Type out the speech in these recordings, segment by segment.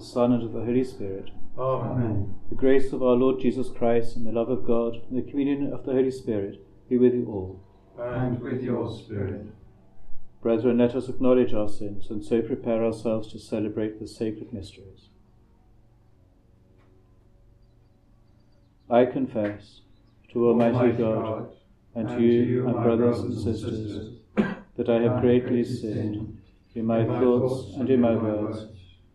the Son, and of the Holy Spirit. Amen. The grace of our Lord Jesus Christ, and the love of God, and the communion of the Holy Spirit be with you all. And with your spirit. Brethren, let us acknowledge our sins, and so prepare ourselves to celebrate the sacred mysteries. I confess to Almighty God and to you, my brothers and sisters, that I have greatly sinned in my thoughts and in my words,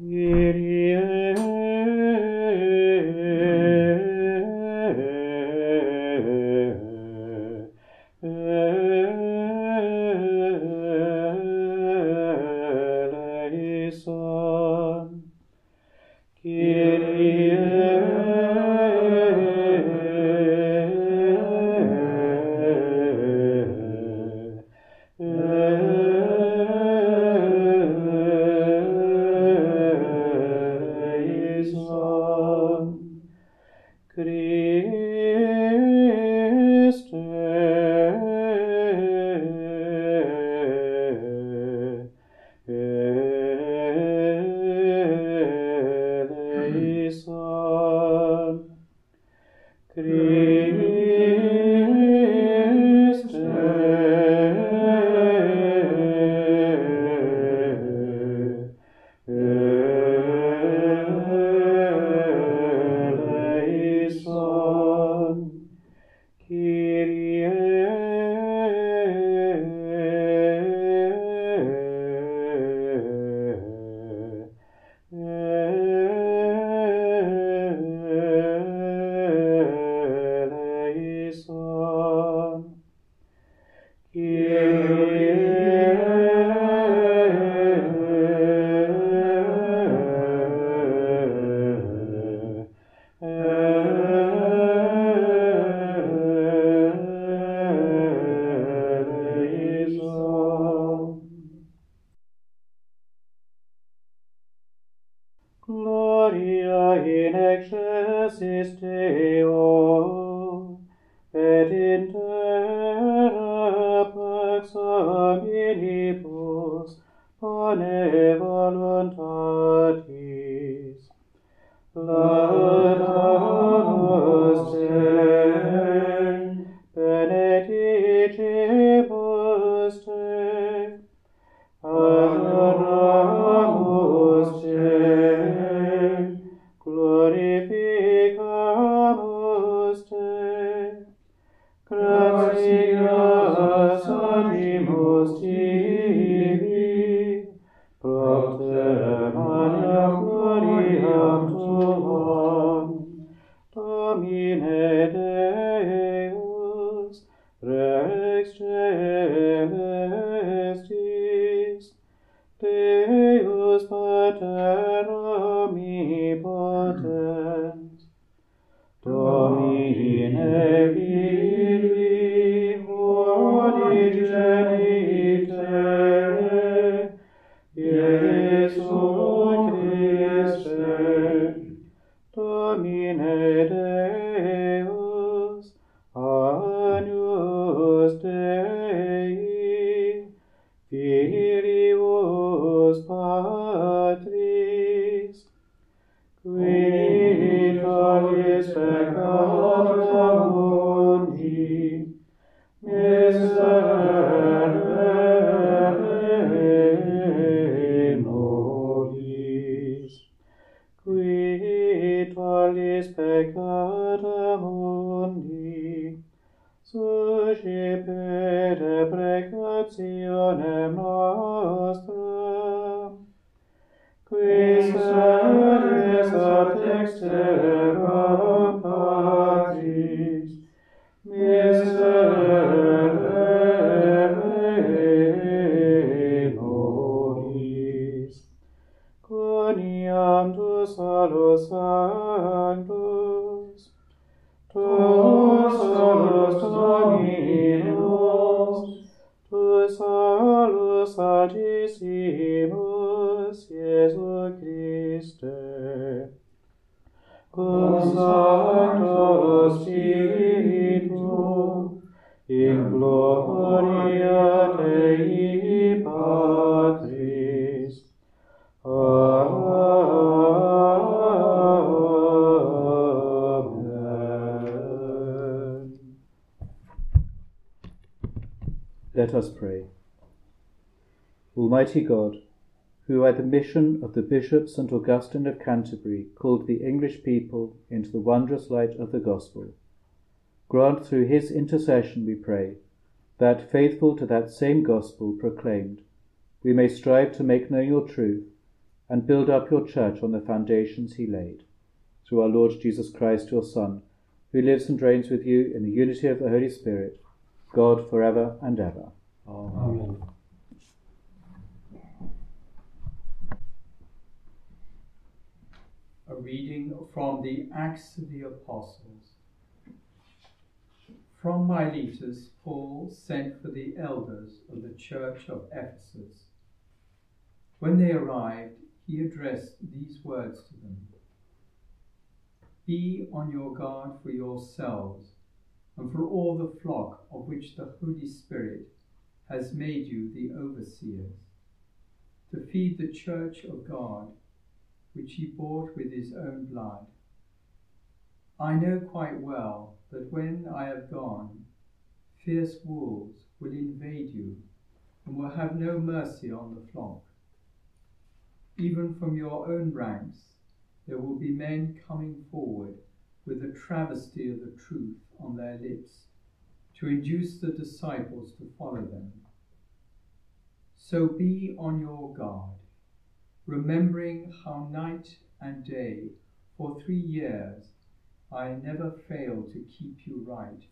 Eleison. Kyrie animus nationem nostra, qui sedes ad exterra, Sanctissimus Jesu Christe, cum Sancto Spiritu, in gloria Almighty God, who at the mission of the Bishop St. Augustine of Canterbury called the English people into the wondrous light of the Gospel, grant through his intercession, we pray, that, faithful to that same Gospel proclaimed, we may strive to make known your truth and build up your church on the foundations he laid. Through our Lord Jesus Christ, your Son, who lives and reigns with you in the unity of the Holy Spirit, God for ever and ever. Amen. A reading from the Acts of the Apostles. From Miletus, Paul sent for the elders of the church of Ephesus. When they arrived, he addressed these words to them Be on your guard for yourselves and for all the flock of which the Holy Spirit has made you the overseers, to feed the church of God which he bought with his own blood. I know quite well that when I have gone, fierce wolves will invade you and will have no mercy on the flock. Even from your own ranks, there will be men coming forward with a travesty of the truth on their lips to induce the disciples to follow them. So be on your guard remembering how night and day for three years I never failed to keep you right,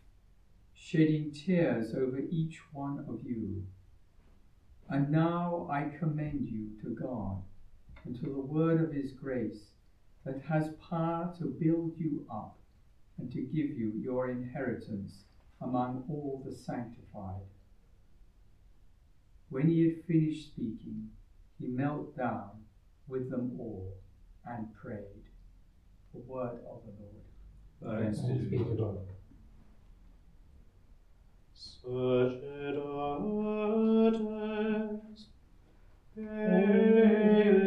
shedding tears over each one of you. And now I commend you to God and to the word of his grace that has power to build you up and to give you your inheritance among all the sanctified. When he had finished speaking, he knelt down with them all and prayed. The word of the Lord. Thanks be to God. Sacerdotes, eleos,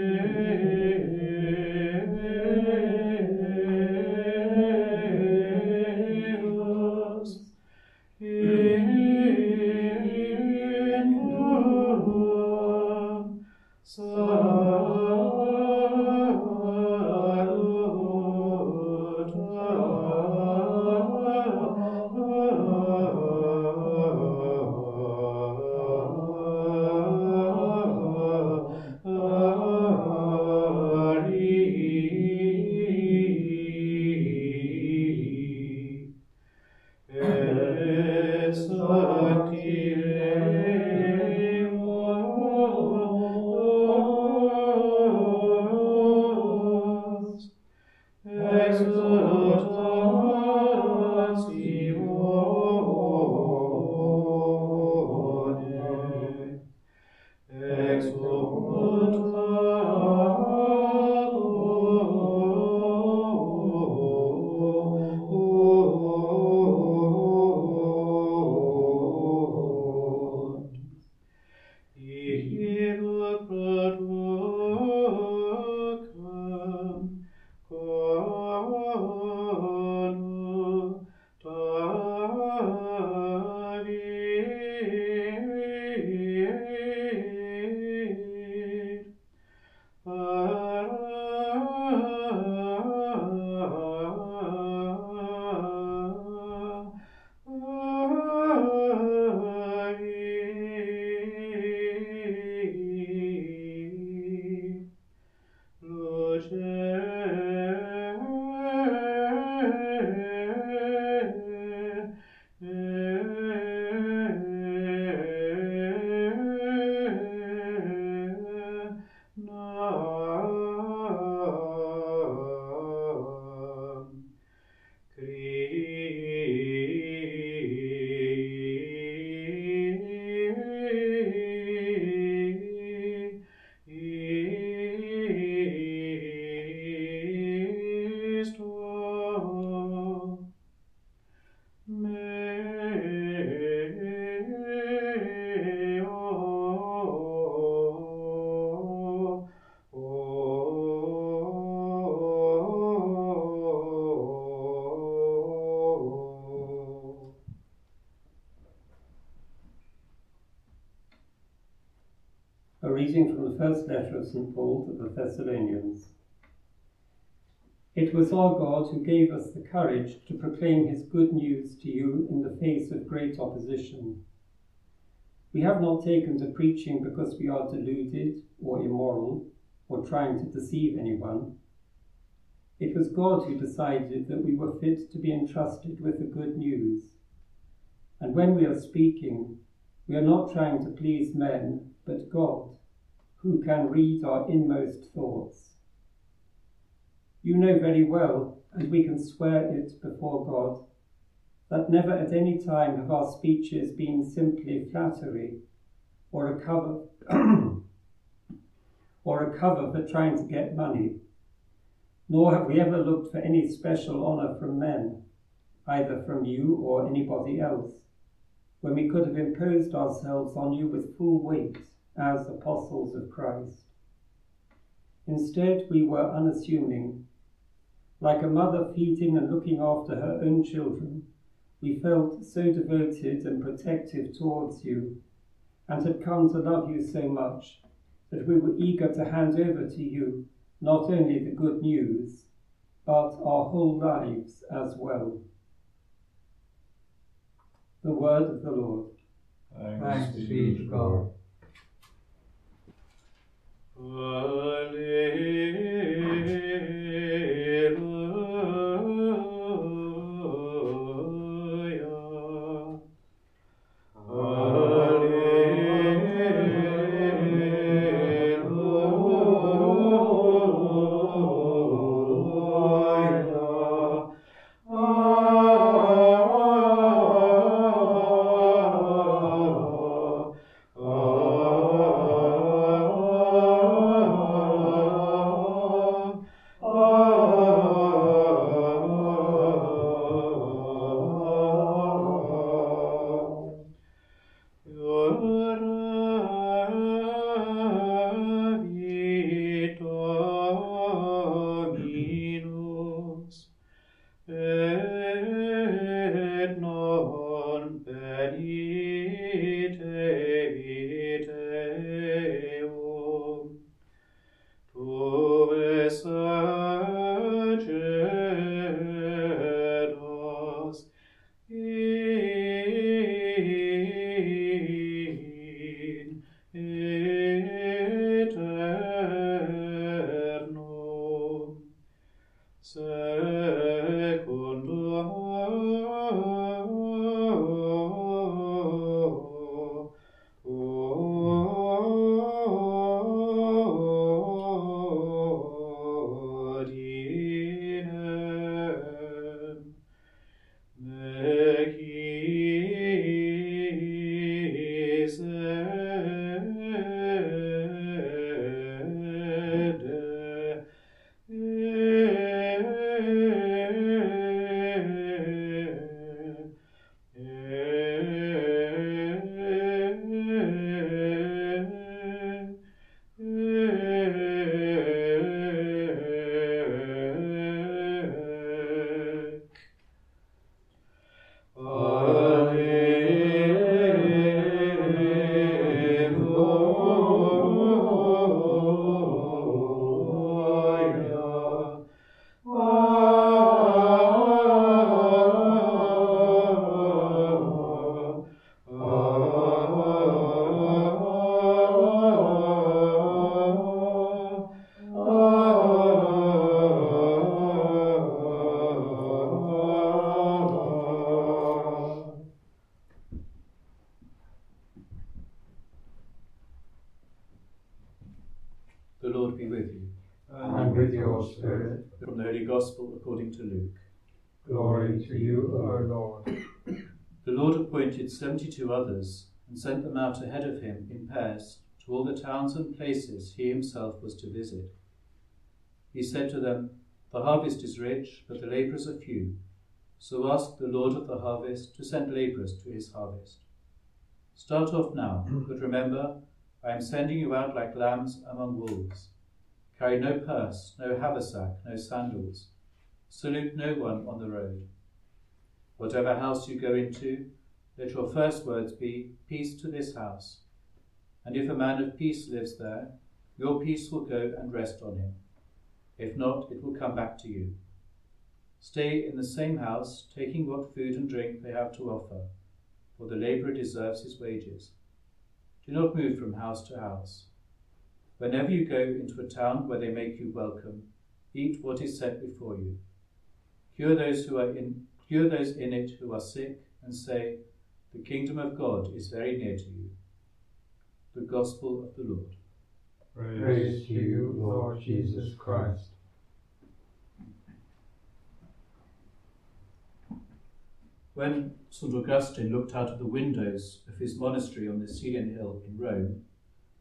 first letter of St. Paul to the Thessalonians. It was our God who gave us the courage to proclaim his good news to you in the face of great opposition. We have not taken to preaching because we are deluded or immoral or trying to deceive anyone. It was God who decided that we were fit to be entrusted with the good news. And when we are speaking, we are not trying to please men, but God, who can read our inmost thoughts. You know very well, and we can swear it before God, that never at any time have our speeches been simply flattery or a cover or a cover for trying to get money. Nor have we ever looked for any special honour from men, either from you or anybody else, when we could have imposed ourselves on you with full weight as apostles of Christ. Instead, we were unassuming. Like a mother feeding and looking after her own children, we felt so devoted and protective towards you and had come to love you so much that we were eager to hand over to you not only the good news, but our whole lives as well. The word of the Lord. Thanks be to God. Alleluia. The Lord be with you. and with your spirit. From the Holy Gospel according to Luke. Glory to you, O Lord. The Lord appointed seventy two others and sent them out ahead of him in pairs to all the towns and places he himself was to visit. He said to them, The harvest is rich, but the labourers are few. So ask the Lord of the harvest to send labourers to his harvest. Start off now, but remember, I am sending you out like lambs among wolves. Carry no purse, no haversack, no sandals. Salute no one on the road. Whatever house you go into, let your first words be, Peace to this house. And if a man of peace lives there, your peace will go and rest on him. If not, it will come back to you. Stay in the same house, taking what food and drink they have to offer, for the labourer deserves his wages. Do not move from house to house. Whenever you go into a town where they make you welcome, eat what is set before you. Cure those who are in cure those in it who are sick, and say, The kingdom of God is very near to you. The Gospel of the Lord. Praise to you, Lord Jesus Christ. When St. Augustine looked out of the windows of his monastery on the Cælian Hill in Rome,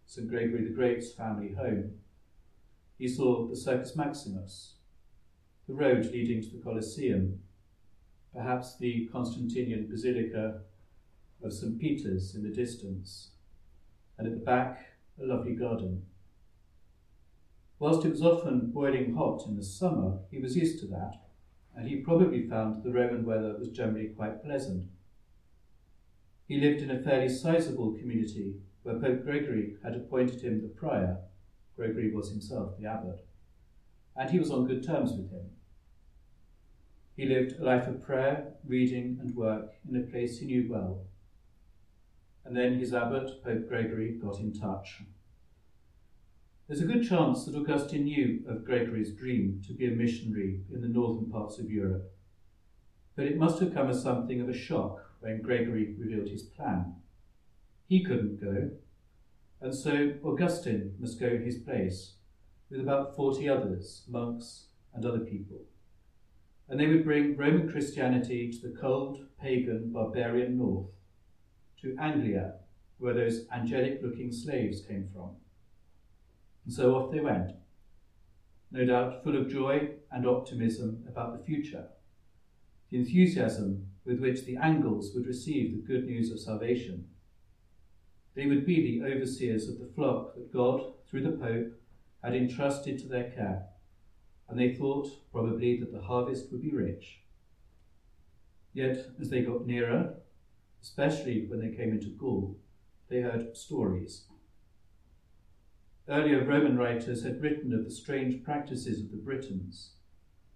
St. Gregory the Great's family home, he saw the Circus Maximus, the road leading to the Colosseum, perhaps the Constantinian Basilica of St. Peter's in the distance, and at the back, a lovely garden. Whilst it was often boiling hot in the summer, he was used to that and he probably found the Roman weather was generally quite pleasant. He lived in a fairly sizable community where Pope Gregory had appointed him the prior. Gregory was himself the abbot, and he was on good terms with him. He lived a life of prayer, reading, and work in a place he knew well. And then his abbot, Pope Gregory, got in touch there's a good chance that Augustine knew of Gregory's dream to be a missionary in the northern parts of Europe. But it must have come as something of a shock when Gregory revealed his plan. He couldn't go, and so Augustine must go in his place with about 40 others, monks and other people. And they would bring Roman Christianity to the cold, pagan, barbarian north, to Anglia, where those angelic looking slaves came from. And so off they went, no doubt full of joy and optimism about the future, the enthusiasm with which the Angles would receive the good news of salvation. They would be the overseers of the flock that God, through the Pope, had entrusted to their care, and they thought probably that the harvest would be rich. Yet, as they got nearer, especially when they came into Gaul, they heard stories Earlier Roman writers had written of the strange practices of the Britons,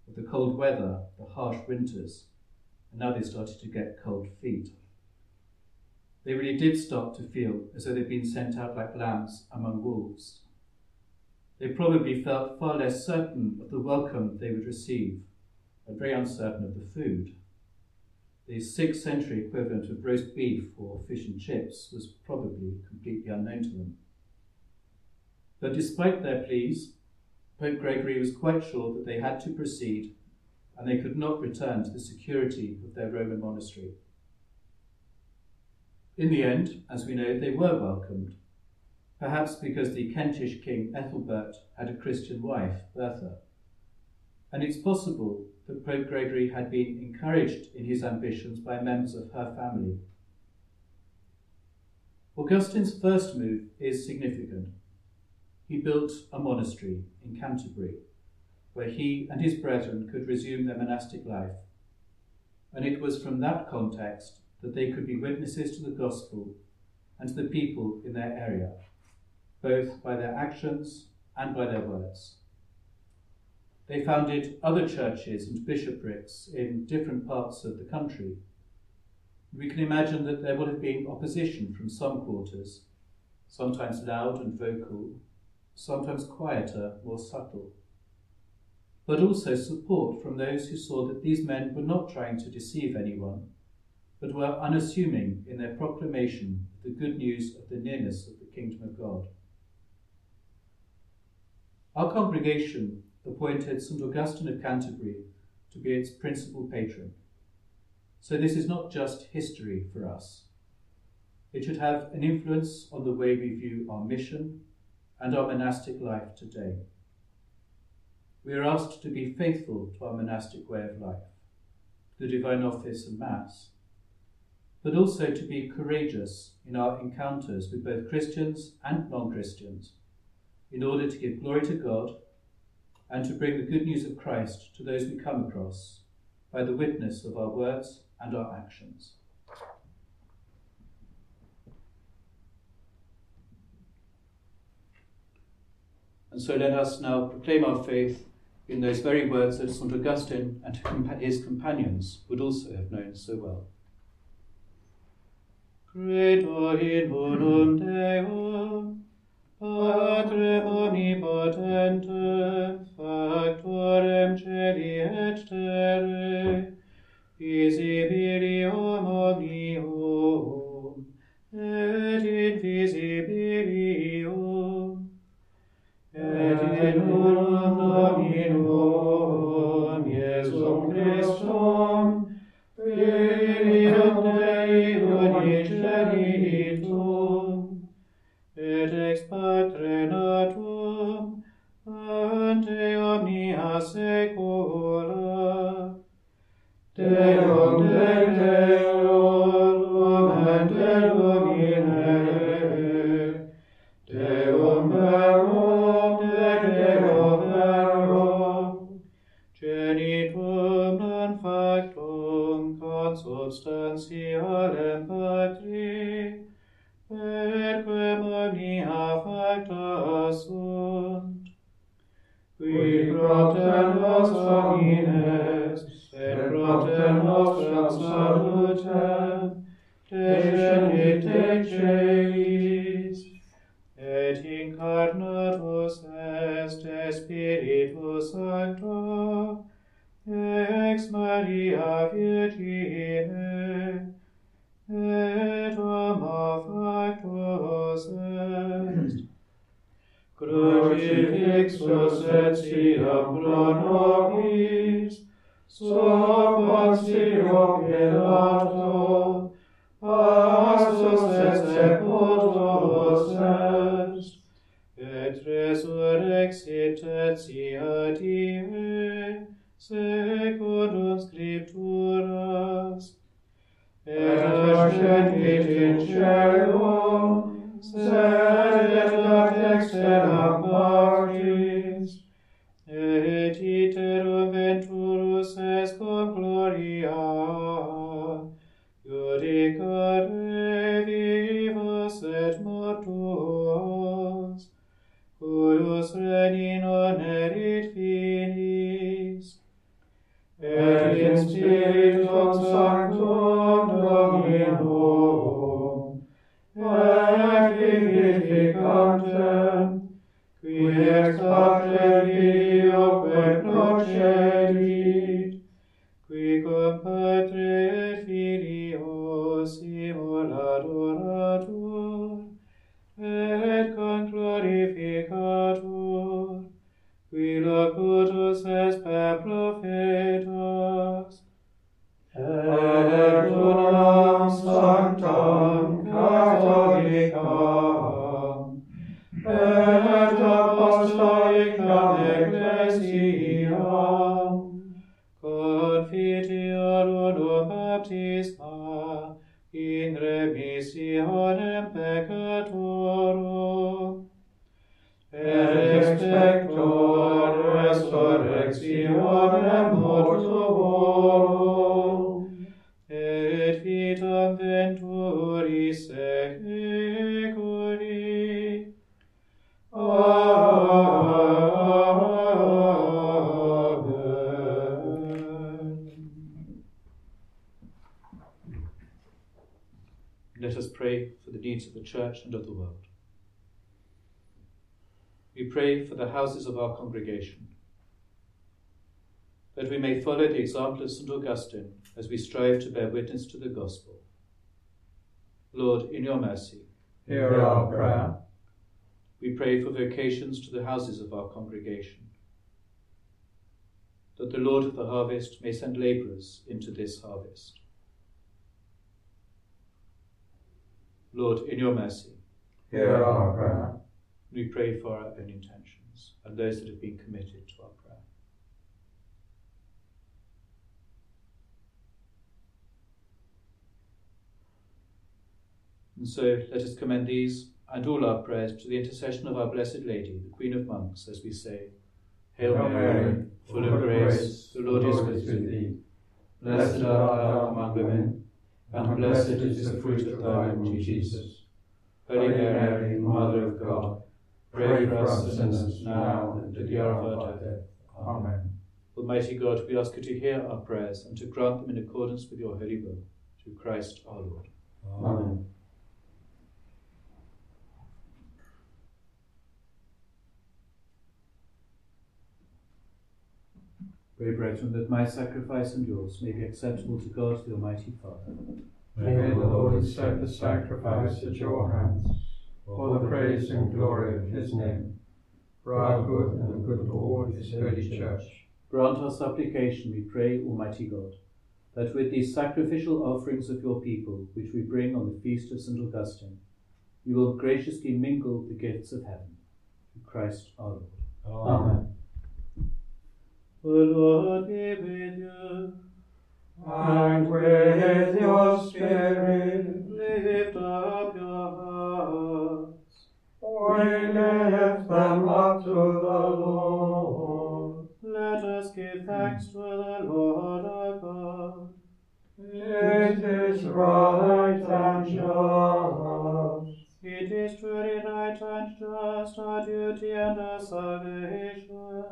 of the cold weather, the harsh winters, and now they started to get cold feet. They really did start to feel as though they'd been sent out like lambs among wolves. They probably felt far less certain of the welcome they would receive, and very uncertain of the food. The 6th century equivalent of roast beef or fish and chips was probably completely unknown to them. But despite their pleas, Pope Gregory was quite sure that they had to proceed and they could not return to the security of their Roman monastery. In the end, as we know, they were welcomed, perhaps because the Kentish king Ethelbert had a Christian wife, Bertha. And it's possible that Pope Gregory had been encouraged in his ambitions by members of her family. Augustine's first move is significant he built a monastery in Canterbury, where he and his brethren could resume their monastic life. And it was from that context that they could be witnesses to the gospel and to the people in their area, both by their actions and by their words. They founded other churches and bishoprics in different parts of the country. We can imagine that there would have been opposition from some quarters, sometimes loud and vocal, sometimes quieter, more subtle. But also support from those who saw that these men were not trying to deceive anyone, but were unassuming in their proclamation of the good news of the nearness of the kingdom of God. Our congregation appointed St. Augustine of Canterbury to be its principal patron. So this is not just history for us. It should have an influence on the way we view our mission and our monastic life today. We are asked to be faithful to our monastic way of life, the divine office and Mass, but also to be courageous in our encounters with both Christians and non Christians, in order to give glory to God and to bring the good news of Christ to those we come across by the witness of our words and our actions. And so let us now proclaim our faith in those very words that St. Augustine and his companions would also have known so well. Credo in unum Deum, Patrem omnipotentem, factorem caeli et terrae, visibilium Christum. Passus et sepultus est, et resurrexit tertia die, secundum scripturas, et externa partis, houses of our congregation, that we may follow the example of St. Augustine as we strive to bear witness to the gospel. Lord, in your mercy, Hear our prayer. we pray for vocations to the houses of our congregation, that the Lord of the harvest may send labourers into this harvest. Lord, in your mercy, Hear our prayer. We pray for our own intentions and those that have been committed to our prayer. And so let us commend these and all our prayers to the intercession of our Blessed Lady, the Queen of Monks, as we say, Hail Mary, full of grace, the Lord is with thee. Blessed art thou among women, and blessed is the fruit of thy womb, Jesus. Holy Mary, Mother of God, Pray for us sinners now and at the hour of our death. Amen. Almighty God, we ask you to hear our prayers and to grant them in accordance with your holy will. Through Christ our Lord. Amen. Pray, brethren, that my sacrifice and yours may be acceptable to God the Almighty Father. May the Lord accept the sacrifice at your hands for the praise and glory of his name, for our good and the good of all his holy church. Grant our supplication, we pray, Almighty God, that with these sacrificial offerings of your people, which we bring on the feast of St. Augustine, you will graciously mingle the gifts of heaven. Through Christ our Lord. Amen. The Lord be with you. And with your spirit, Lift up to the Lord. Let us give thanks to the Lord our God. It is right and just. It is truly right and just, our duty and our salvation,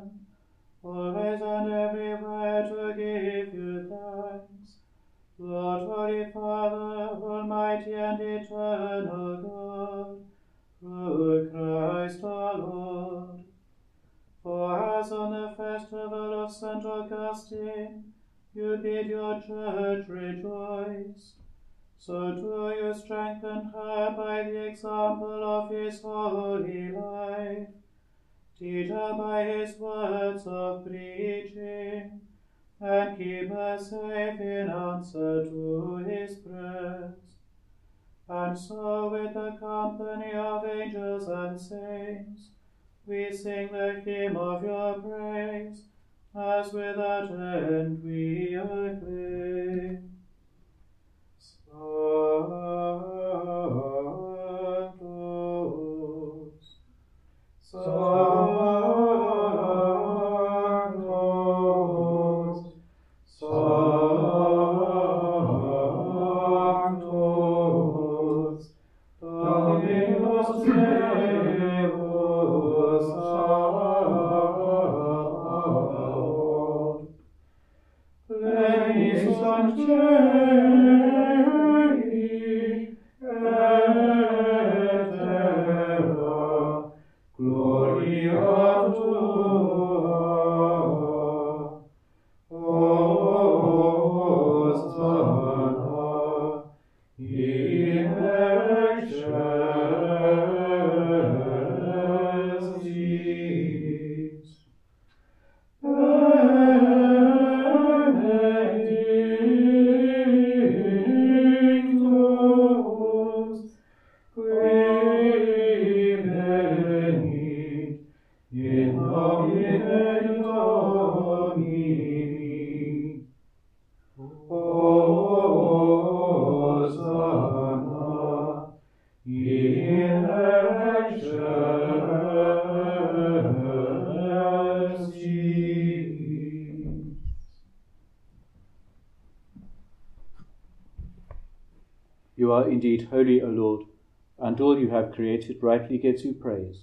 always and everywhere to give you thanks. Lord, Holy Father, Almighty and Eternal God, through Christ our Lord. For as on the festival of St. Augustine, you bid your church rejoice, so do you strengthen her by the example of his holy life. Teach her by his words of preaching, and keep her safe in answer to his prayers. And so, with the company of angels and saints, we sing the hymn of your praise, as without end we acclaim. Sanctus, You are indeed holy, O Lord, and all you have created rightly gives you praise.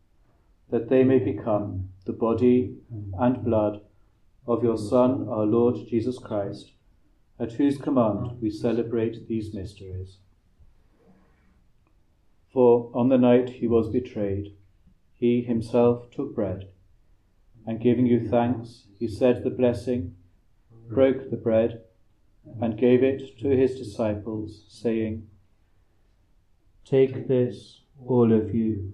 that they may become the body and blood of your Son, our Lord Jesus Christ, at whose command we celebrate these mysteries. For on the night he was betrayed, he himself took bread, and giving you thanks, he said the blessing, broke the bread, and gave it to his disciples, saying, Take this, all of you,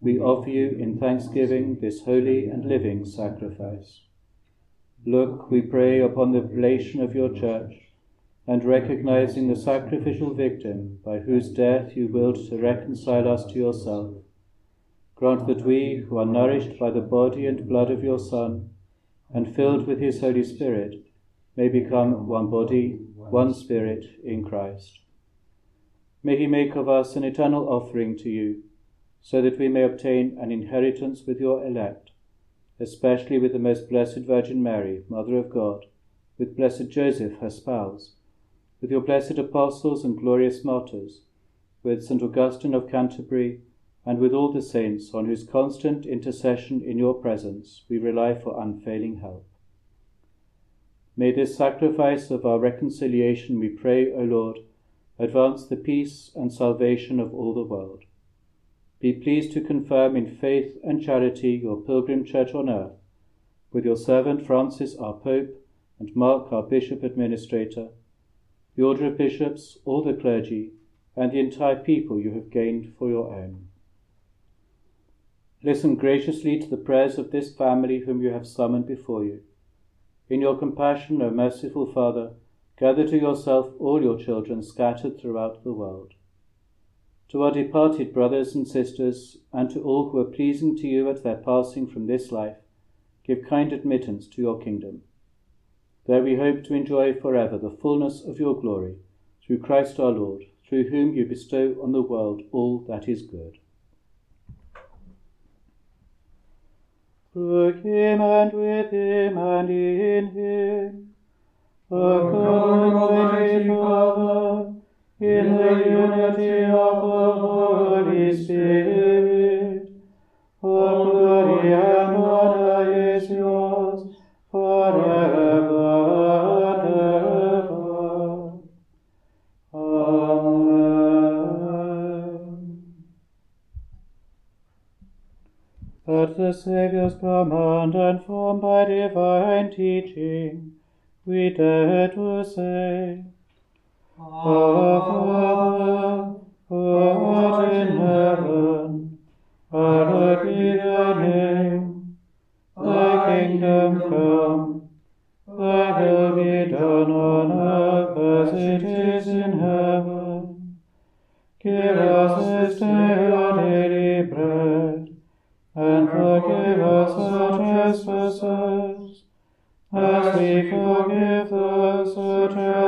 we offer you in thanksgiving this holy and living sacrifice. Look, we pray, upon the oblation of your church, and recognizing the sacrificial victim by whose death you willed to reconcile us to yourself, grant that we, who are nourished by the body and blood of your Son, and filled with his Holy Spirit, may become one body, one spirit in Christ. May he make of us an eternal offering to you so that we may obtain an inheritance with your elect, especially with the most blessed Virgin Mary, Mother of God, with blessed Joseph, her spouse, with your blessed apostles and glorious martyrs, with St. Augustine of Canterbury, and with all the saints on whose constant intercession in your presence we rely for unfailing help. May this sacrifice of our reconciliation, we pray, O Lord, advance the peace and salvation of all the world be pleased to confirm in faith and charity your pilgrim church on earth, with your servant Francis our Pope and Mark our Bishop Administrator, the order of bishops, all the clergy, and the entire people you have gained for your own. Listen graciously to the prayers of this family whom you have summoned before you. In your compassion, O merciful Father, gather to yourself all your children scattered throughout the world to our departed brothers and sisters, and to all who are pleasing to you at their passing from this life, give kind admittance to your kingdom. There we hope to enjoy forever the fullness of your glory, through Christ our Lord, through whom you bestow on the world all that is good. Through him and with him and in him, O God, Almighty Father, in the unity of the Holy Spirit. All glory and honor is yours forever and ever. Amen. At the Saviour's command and formed by divine teaching, we dare to say, our Father, who art in heaven, hallowed be thy name. Thy kingdom come, thy will be done on earth as it is in heaven. Give us this day our daily bread, and forgive us our trespasses, as we forgive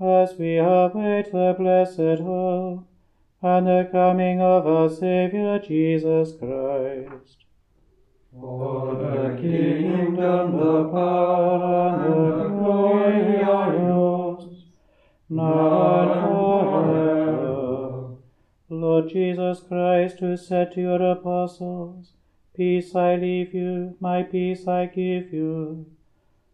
as we await the blessed hope and the coming of our Saviour Jesus Christ. For the kingdom, the power, and the glory are yours, now and forever. Lord Jesus Christ, who said to your apostles, Peace I leave you, my peace I give you.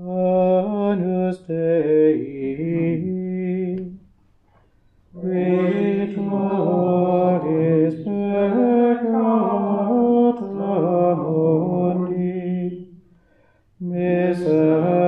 Agnus Dei, Victoris peccata mundi, miserere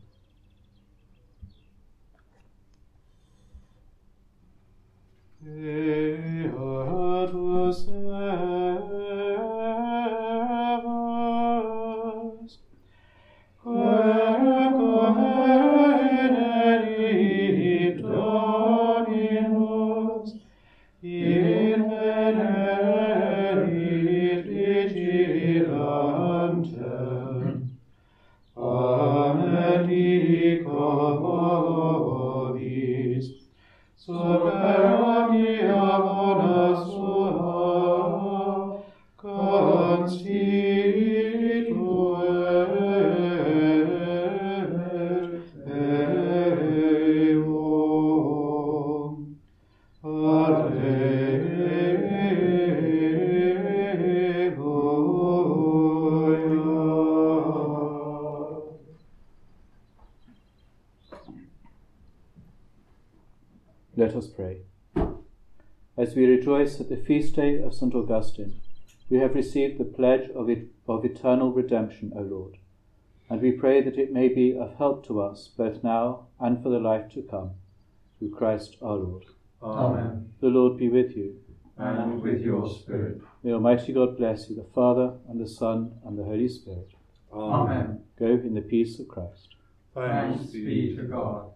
vigilante. Amen dico vobis, super omnia bona sua, considerat, we at the feast day of St. Augustine, we have received the pledge of, it, of eternal redemption, O Lord, and we pray that it may be of help to us both now and for the life to come, through Christ our Lord. Amen. The Lord be with you. And with your spirit. May Almighty God bless you, the Father, and the Son, and the Holy Spirit. Amen. Go in the peace of Christ. Thanks be to God.